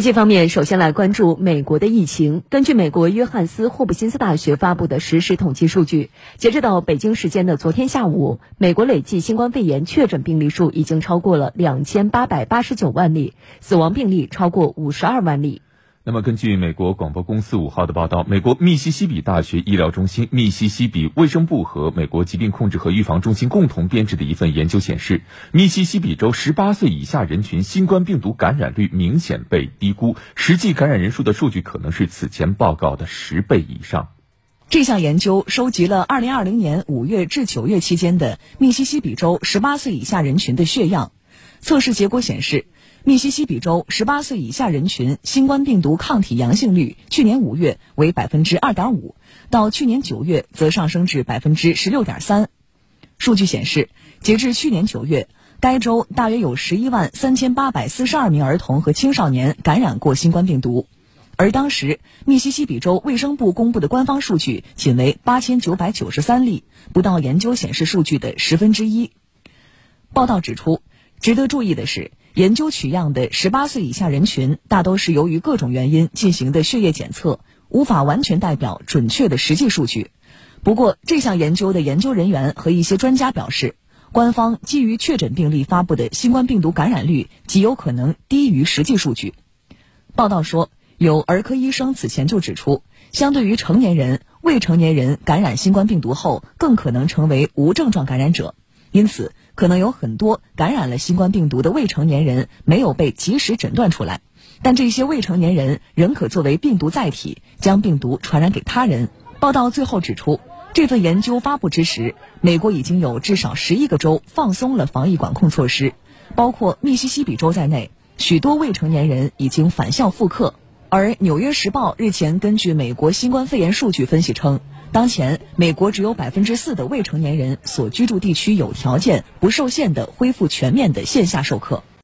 国际方面，首先来关注美国的疫情。根据美国约翰斯霍普金斯大学发布的实时统计数据，截止到北京时间的昨天下午，美国累计新冠肺炎确诊病例数已经超过了两千八百八十九万例，死亡病例超过五十二万例。那么，根据美国广播公司五号的报道，美国密西西比大学医疗中心、密西西比卫生部和美国疾病控制和预防中心共同编制的一份研究显示，密西西比州十八岁以下人群新冠病毒感染率明显被低估，实际感染人数的数据可能是此前报告的十倍以上。这项研究收集了二零二零年五月至九月期间的密西西比州十八岁以下人群的血样，测试结果显示。密西西比州十八岁以下人群新冠病毒抗体阳性率，去年五月为百分之二点五，到去年九月则上升至百分之十六点三。数据显示，截至去年九月，该州大约有十一万三千八百四十二名儿童和青少年感染过新冠病毒，而当时密西西比州卫生部公布的官方数据仅为八千九百九十三例，不到研究显示数据的十分之一。报道指出，值得注意的是。研究取样的十八岁以下人群，大都是由于各种原因进行的血液检测，无法完全代表准确的实际数据。不过，这项研究的研究人员和一些专家表示，官方基于确诊病例发布的新冠病毒感染率极有可能低于实际数据。报道说，有儿科医生此前就指出，相对于成年人，未成年人感染新冠病毒后更可能成为无症状感染者。因此，可能有很多感染了新冠病毒的未成年人没有被及时诊断出来，但这些未成年人仍可作为病毒载体，将病毒传染给他人。报道最后指出，这份研究发布之时，美国已经有至少十一个州放松了防疫管控措施，包括密西西比州在内，许多未成年人已经返校复课。而《纽约时报》日前根据美国新冠肺炎数据分析称。当前，美国只有百分之四的未成年人所居住地区有条件、不受限的恢复全面的线下授课。